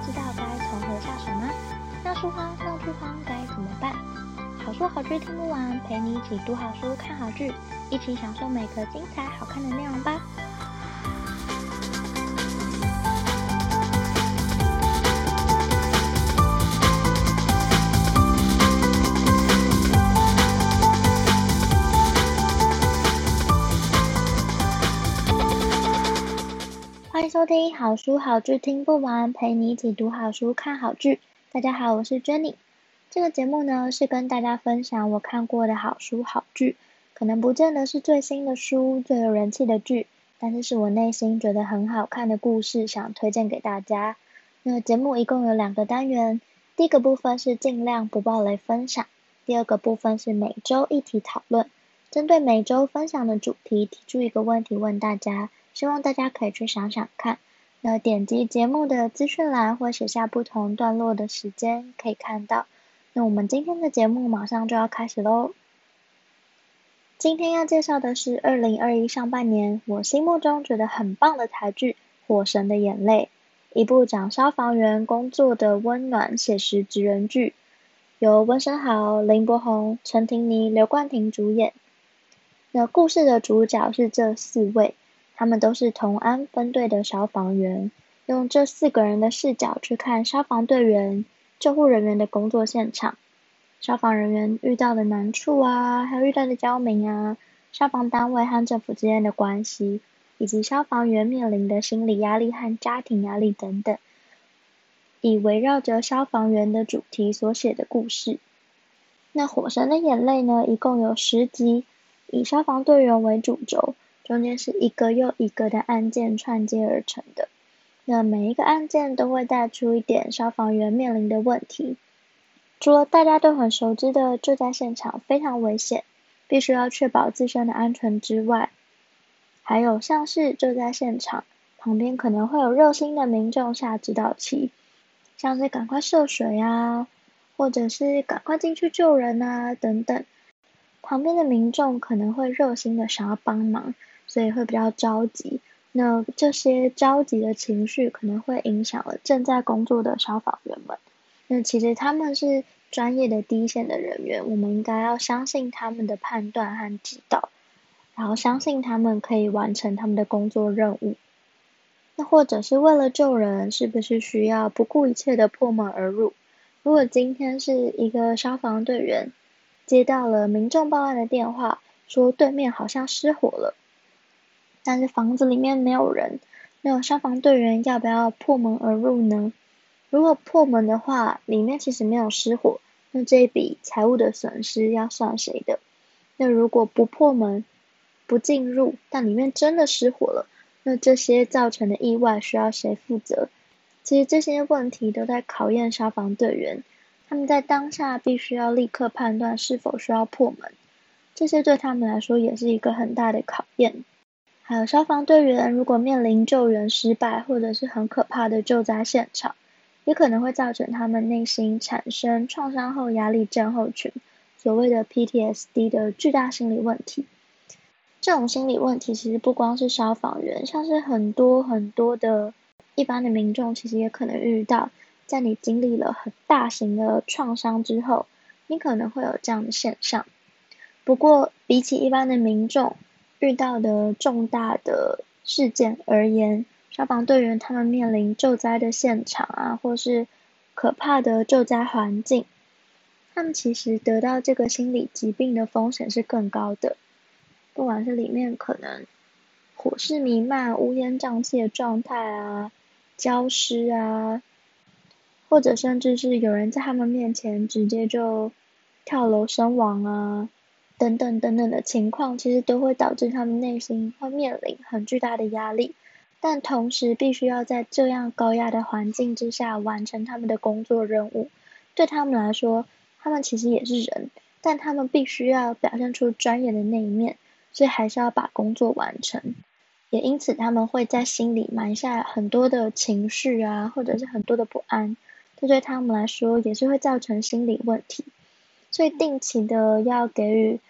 知道该从何下手吗？闹书荒、闹剧荒该怎么办？好书好剧听不完，陪你一起读好书、看好剧，一起享受每个精彩好看的内容吧。收听好书好剧听不完，陪你一起读好书、看好剧。大家好，我是 Jenny。这个节目呢，是跟大家分享我看过的好书好剧，可能不见得是最新的书、最有人气的剧，但是是我内心觉得很好看的故事，想推荐给大家。那节目一共有两个单元，第一个部分是尽量不爆雷分享，第二个部分是每周一题讨论，针对每周分享的主题提出一个问题问大家。希望大家可以去想想看，那点击节目的资讯栏或写下不同段落的时间，可以看到。那我们今天的节目马上就要开始喽。今天要介绍的是二零二一上半年我心目中觉得很棒的台剧《火神的眼泪》，一部讲消防员工作的温暖写实职人剧，由温升豪、林柏宏、陈庭妮、刘冠廷主演。那故事的主角是这四位。他们都是同安分队的消防员，用这四个人的视角去看消防队员、救护人员的工作现场，消防人员遇到的难处啊，还有遇到的刁民啊，消防单位和政府之间的关系，以及消防员面临的心理压力和家庭压力等等，以围绕着消防员的主题所写的故事。那《火神的眼泪》呢，一共有十集，以消防队员为主轴。中间是一个又一个的案件串接而成的，那每一个案件都会带出一点消防员面临的问题。除了大家都很熟知的救灾现场非常危险，必须要确保自身的安全之外，还有像是救灾现场旁边可能会有热心的民众下指导棋，像是赶快涉水啊，或者是赶快进去救人啊等等，旁边的民众可能会热心的想要帮忙。所以会比较着急，那这些着急的情绪可能会影响了正在工作的消防员们。那其实他们是专业的第一线的人员，我们应该要相信他们的判断和指导，然后相信他们可以完成他们的工作任务。那或者是为了救人，是不是需要不顾一切的破门而入？如果今天是一个消防队员接到了民众报案的电话，说对面好像失火了。但是房子里面没有人，那有消防队员要不要破门而入呢？如果破门的话，里面其实没有失火，那这一笔财务的损失要算谁的？那如果不破门，不进入，但里面真的失火了，那这些造成的意外需要谁负责？其实这些问题都在考验消防队员，他们在当下必须要立刻判断是否需要破门，这些对他们来说也是一个很大的考验。还有消防队员，如果面临救援失败或者是很可怕的救灾现场，也可能会造成他们内心产生创伤后压力症候群，所谓的 PTSD 的巨大心理问题。这种心理问题其实不光是消防员，像是很多很多的一般的民众，其实也可能遇到。在你经历了很大型的创伤之后，你可能会有这样的现象。不过，比起一般的民众，遇到的重大的事件而言，消防队员他们面临救灾的现场啊，或是可怕的救灾环境，他们其实得到这个心理疾病的风险是更高的。不管是里面可能火势弥漫、乌烟瘴气的状态啊，焦尸啊，或者甚至是有人在他们面前直接就跳楼身亡啊。等等等等的情况，其实都会导致他们内心会面临很巨大的压力，但同时必须要在这样高压的环境之下完成他们的工作任务。对他们来说，他们其实也是人，但他们必须要表现出专业的那一面，所以还是要把工作完成。也因此，他们会在心里埋下很多的情绪啊，或者是很多的不安，这对他们来说也是会造成心理问题。所以定期的要给予。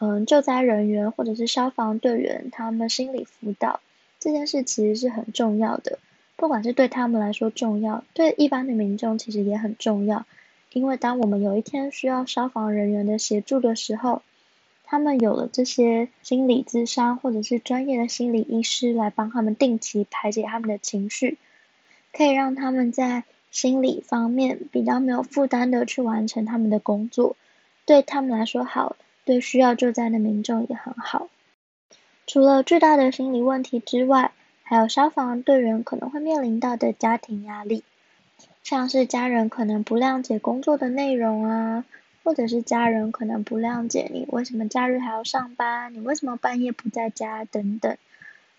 嗯，救灾人员或者是消防队员，他们心理辅导这件事其实是很重要的。不管是对他们来说重要，对一般的民众其实也很重要。因为当我们有一天需要消防人员的协助的时候，他们有了这些心理咨商或者是专业的心理医师来帮他们定期排解他们的情绪，可以让他们在心理方面比较没有负担的去完成他们的工作，对他们来说好，对需要救灾的民众也很好。除了巨大的心理问题之外，还有消防队员可能会面临到的家庭压力，像是家人可能不谅解工作的内容啊。或者是家人可能不谅解你为什么假日还要上班，你为什么半夜不在家等等。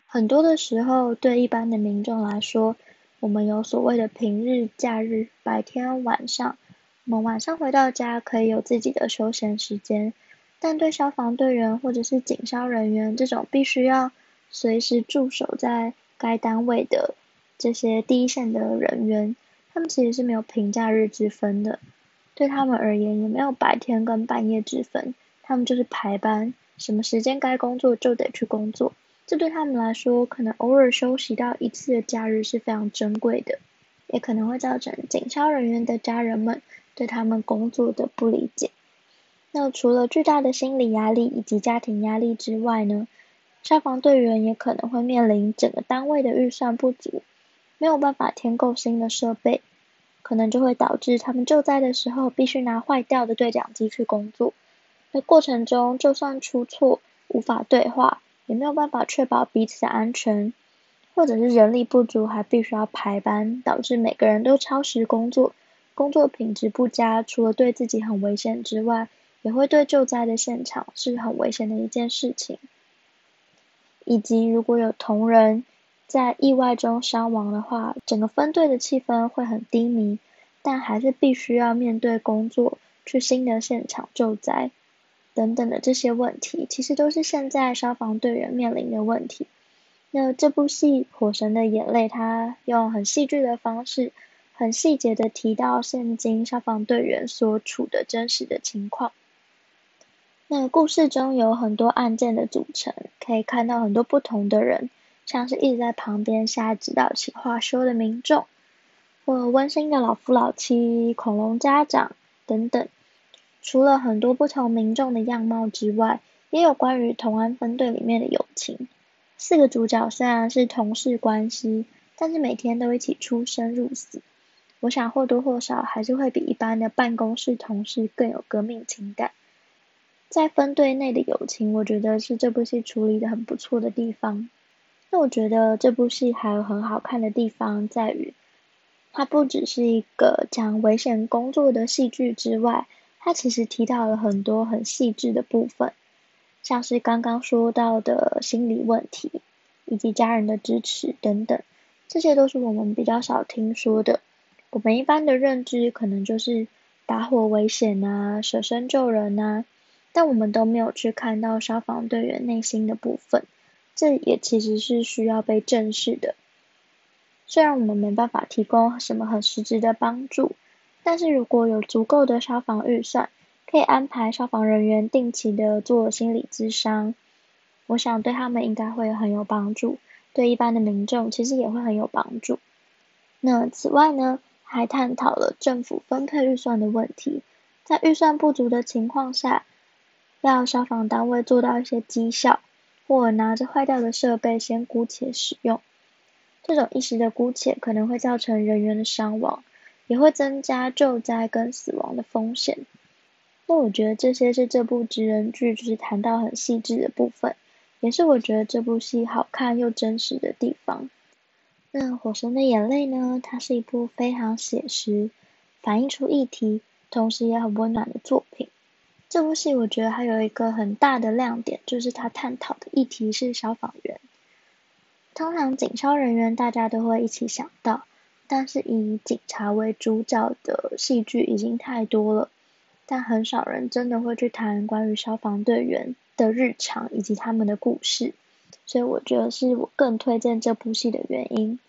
很多的时候，对一般的民众来说，我们有所谓的平日、假日、白天、晚上，我们晚上回到家可以有自己的休闲时间。但对消防队员或者是警消人员这种必须要随时驻守在该单位的这些第一线的人员，他们其实是没有平假日之分的。对他们而言，也没有白天跟半夜之分，他们就是排班，什么时间该工作就得去工作。这对他们来说，可能偶尔休息到一次的假日是非常珍贵的，也可能会造成警消人员的家人们对他们工作的不理解。那除了巨大的心理压力以及家庭压力之外呢，消防队员也可能会面临整个单位的预算不足，没有办法添购新的设备。可能就会导致他们救灾的时候必须拿坏掉的对讲机去工作，那过程中就算出错无法对话，也没有办法确保彼此的安全，或者是人力不足还必须要排班，导致每个人都超时工作，工作品质不佳，除了对自己很危险之外，也会对救灾的现场是很危险的一件事情，以及如果有同仁。在意外中伤亡的话，整个分队的气氛会很低迷，但还是必须要面对工作，去新的现场救灾，等等的这些问题，其实都是现在消防队员面临的问题。那这部戏《火神的眼泪》，它用很戏剧的方式，很细节的提到现今消防队员所处的真实的情况。那故事中有很多案件的组成，可以看到很多不同的人。像是一直在旁边下指导起、话说的民众，或温馨的老夫老妻、恐龙家长等等。除了很多不同民众的样貌之外，也有关于同安分队里面的友情。四个主角虽然是同事关系，但是每天都一起出生入死。我想或多或少还是会比一般的办公室同事更有革命情感。在分队内的友情，我觉得是这部戏处理得很不错的地方。那我觉得这部戏还有很好看的地方在于，它不只是一个讲危险工作的戏剧之外，它其实提到了很多很细致的部分，像是刚刚说到的心理问题，以及家人的支持等等，这些都是我们比较少听说的。我们一般的认知可能就是打火危险啊、舍身救人啊，但我们都没有去看到消防队员内心的部分。这也其实是需要被正视的。虽然我们没办法提供什么很实质的帮助，但是如果有足够的消防预算，可以安排消防人员定期的做心理咨商，我想对他们应该会很有帮助，对一般的民众其实也会很有帮助。那此外呢，还探讨了政府分配预算的问题，在预算不足的情况下，要消防单位做到一些绩效。或拿着坏掉的设备先姑且使用，这种一时的姑且可能会造成人员的伤亡，也会增加救灾跟死亡的风险。那我觉得这些是这部职人剧就是谈到很细致的部分，也是我觉得这部戏好看又真实的地方。那《火神的眼泪》呢，它是一部非常写实，反映出议题，同时也很温暖的作品。这部戏我觉得还有一个很大的亮点，就是它探讨的议题是消防员。通常警消人员大家都会一起想到，但是以警察为主角的戏剧已经太多了，但很少人真的会去谈关于消防队员的日常以及他们的故事，所以我觉得是我更推荐这部戏的原因。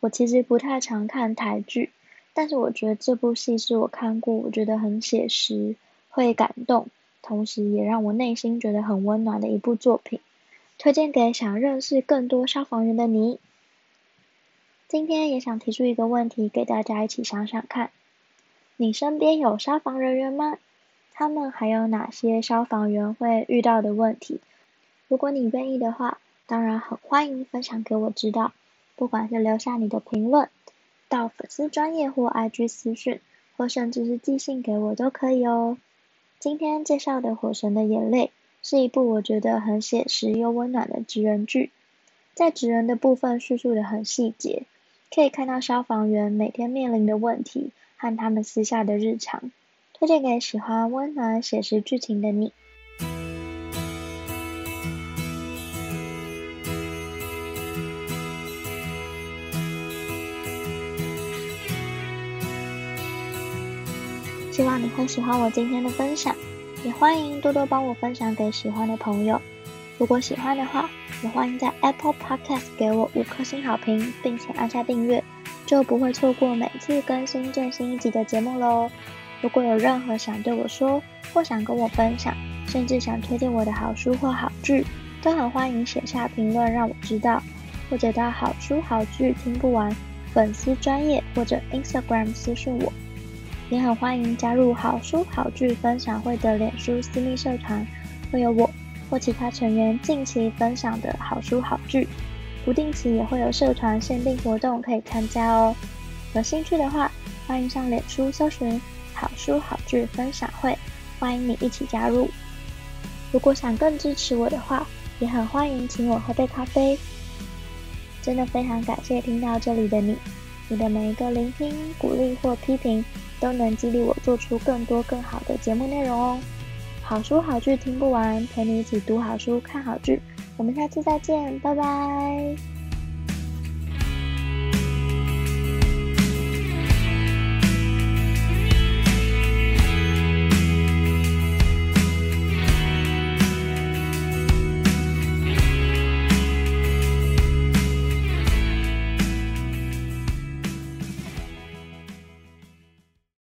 我其实不太常看台剧，但是我觉得这部戏是我看过我觉得很写实。会感动，同时也让我内心觉得很温暖的一部作品，推荐给想认识更多消防员的你。今天也想提出一个问题给大家一起想想看：你身边有消防人员吗？他们还有哪些消防员会遇到的问题？如果你愿意的话，当然很欢迎分享给我知道，不管是留下你的评论，到粉丝专业或 IG 私讯，或甚至是寄信给我都可以哦。今天介绍的《火神的眼泪》是一部我觉得很写实又温暖的职人剧，在职人的部分叙述的很细节，可以看到消防员每天面临的问题和他们私下的日常，推荐给喜欢温暖写实剧情的你。希望你会喜欢我今天的分享，也欢迎多多帮我分享给喜欢的朋友。如果喜欢的话，也欢迎在 Apple Podcast 给我五颗星好评，并且按下订阅，就不会错过每次更新最新一集的节目喽。如果有任何想对我说，或想跟我分享，甚至想推荐我的好书或好剧，都很欢迎写下评论让我知道，或者到好书好剧听不完粉丝专业或者 Instagram 私信我。也很欢迎加入好书好剧分享会的脸书私密社团，会有我或其他成员近期分享的好书好剧，不定期也会有社团限定活动可以参加哦。有兴趣的话，欢迎上脸书搜寻好书好剧分享会，欢迎你一起加入。如果想更支持我的话，也很欢迎请我喝杯咖啡。真的非常感谢听到这里的你，你的每一个聆听、鼓励或批评。都能激励我做出更多更好的节目内容哦。好书好剧听不完，陪你一起读好书、看好剧。我们下次再见，拜拜。